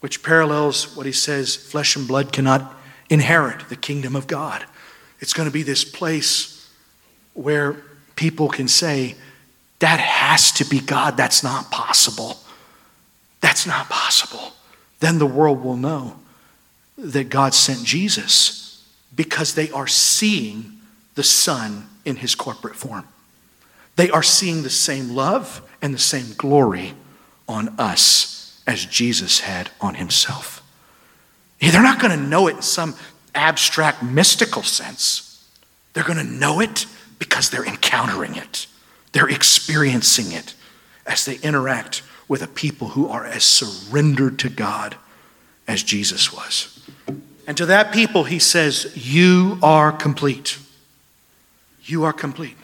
which parallels what he says flesh and blood cannot inherit the kingdom of God. It's going to be this place where people can say, that has to be God. That's not possible. That's not possible. Then the world will know that God sent Jesus because they are seeing the Son in his corporate form. They are seeing the same love and the same glory on us as Jesus had on himself. They're not going to know it in some abstract mystical sense. They're going to know it because they're encountering it, they're experiencing it as they interact with a people who are as surrendered to God as Jesus was. And to that people, he says, You are complete. You are complete.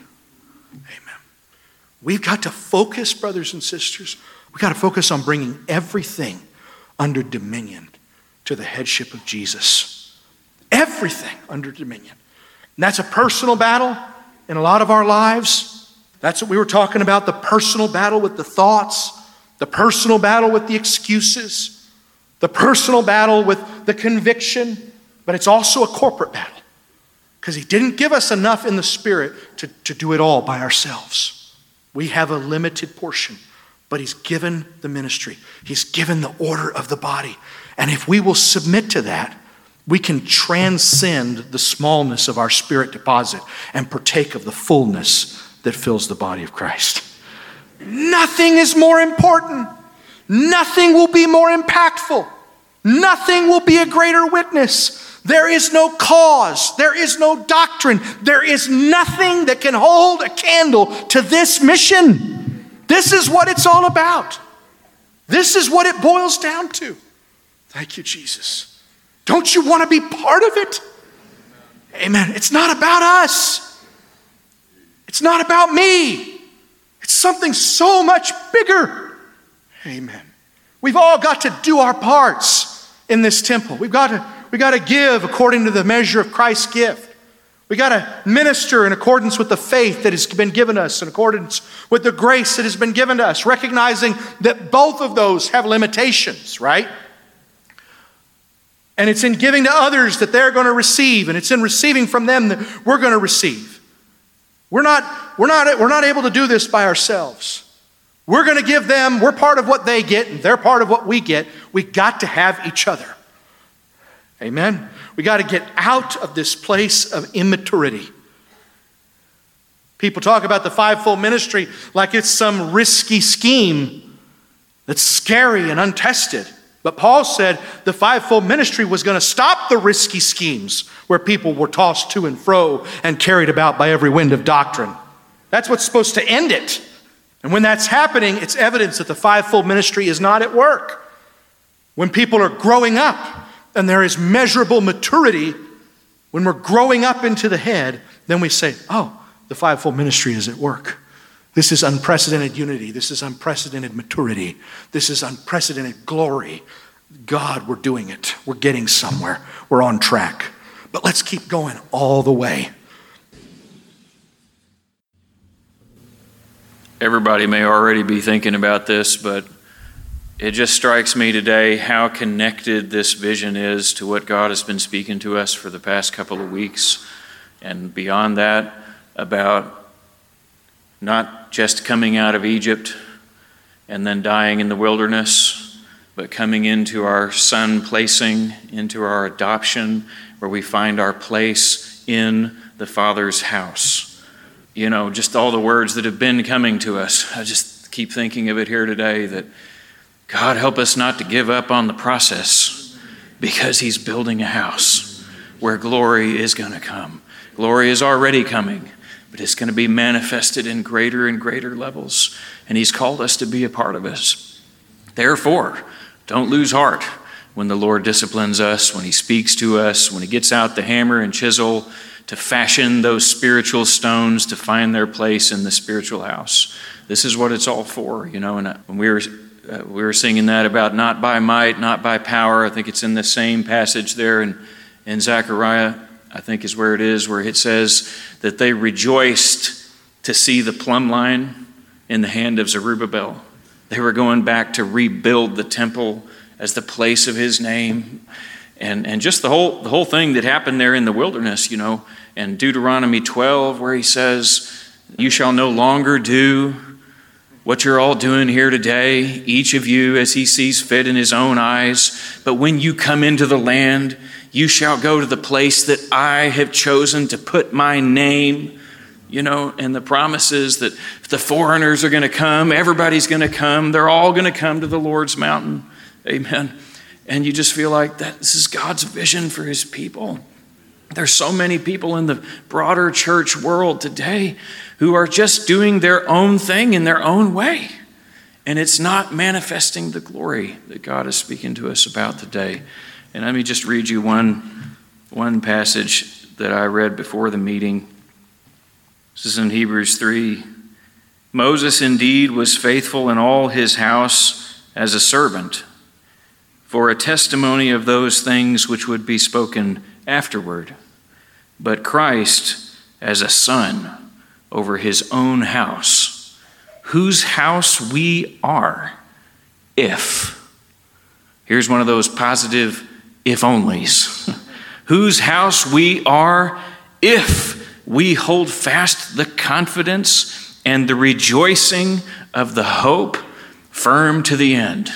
We've got to focus, brothers and sisters, we've got to focus on bringing everything under dominion to the headship of Jesus. Everything under dominion. And that's a personal battle in a lot of our lives. That's what we were talking about the personal battle with the thoughts, the personal battle with the excuses, the personal battle with the conviction, but it's also a corporate battle because He didn't give us enough in the Spirit to, to do it all by ourselves. We have a limited portion, but He's given the ministry, He's given the order of the body. And if we will submit to that, we can transcend the smallness of our spirit deposit and partake of the fullness that fills the body of Christ. Nothing is more important. Nothing will be more impactful. Nothing will be a greater witness. There is no cause. There is no doctrine. There is nothing that can hold a candle to this mission. This is what it's all about. This is what it boils down to. Thank you, Jesus. Don't you want to be part of it? Amen. It's not about us, it's not about me. It's something so much bigger. Amen. We've all got to do our parts in this temple. We've got to, we got to give according to the measure of Christ's gift. We got to minister in accordance with the faith that has been given us, in accordance with the grace that has been given to us, recognizing that both of those have limitations, right? And it's in giving to others that they're going to receive, and it's in receiving from them that we're going to receive. We're not, we're not, we're not able to do this by ourselves. We're going to give them, we're part of what they get, and they're part of what we get. We got to have each other. Amen? We got to get out of this place of immaturity. People talk about the fivefold ministry like it's some risky scheme that's scary and untested. But Paul said the fivefold ministry was going to stop the risky schemes where people were tossed to and fro and carried about by every wind of doctrine. That's what's supposed to end it. And when that's happening, it's evidence that the fivefold ministry is not at work. When people are growing up and there is measurable maturity, when we're growing up into the head, then we say, oh, the fivefold ministry is at work. This is unprecedented unity. This is unprecedented maturity. This is unprecedented glory. God, we're doing it. We're getting somewhere. We're on track. But let's keep going all the way. Everybody may already be thinking about this, but it just strikes me today how connected this vision is to what God has been speaking to us for the past couple of weeks. And beyond that, about not just coming out of Egypt and then dying in the wilderness, but coming into our son placing, into our adoption, where we find our place in the Father's house. You know, just all the words that have been coming to us. I just keep thinking of it here today that God help us not to give up on the process because He's building a house where glory is going to come. Glory is already coming but it's going to be manifested in greater and greater levels. And He's called us to be a part of us. Therefore, don't lose heart when the Lord disciplines us, when He speaks to us, when He gets out the hammer and chisel to fashion those spiritual stones to find their place in the spiritual house. This is what it's all for, you know. And uh, when we were uh, we were singing that about not by might, not by power. I think it's in the same passage there in in Zechariah I think is where it is, where it says that they rejoiced to see the plumb line in the hand of Zerubbabel. They were going back to rebuild the temple as the place of his name. And, and just the whole, the whole thing that happened there in the wilderness, you know, and Deuteronomy 12, where he says, You shall no longer do what you're all doing here today, each of you as he sees fit in his own eyes. But when you come into the land, you shall go to the place that I have chosen to put my name. You know, and the promise is that the foreigners are going to come, everybody's going to come, they're all going to come to the Lord's mountain. Amen. And you just feel like that this is God's vision for his people. There's so many people in the broader church world today who are just doing their own thing in their own way. And it's not manifesting the glory that God is speaking to us about today. And let me just read you one, one passage that I read before the meeting. This is in Hebrews 3. Moses indeed was faithful in all his house as a servant for a testimony of those things which would be spoken afterward, but Christ as a son over his own house, whose house we are, if. Here's one of those positive if onlys, whose house we are if we hold fast the confidence and the rejoicing of the hope firm to the end.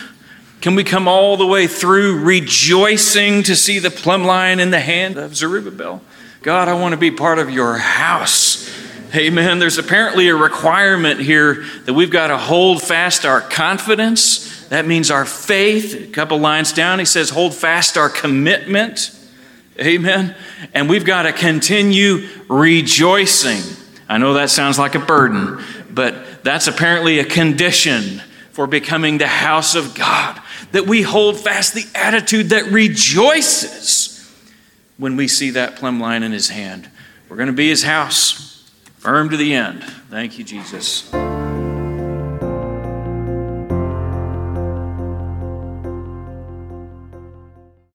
Can we come all the way through rejoicing to see the plumb line in the hand of Zerubbabel? God, I want to be part of your house. Amen. There's apparently a requirement here that we've got to hold fast our confidence. That means our faith. A couple lines down, he says, hold fast our commitment. Amen. And we've got to continue rejoicing. I know that sounds like a burden, but that's apparently a condition for becoming the house of God. That we hold fast the attitude that rejoices when we see that plumb line in his hand. We're going to be his house, firm to the end. Thank you, Jesus.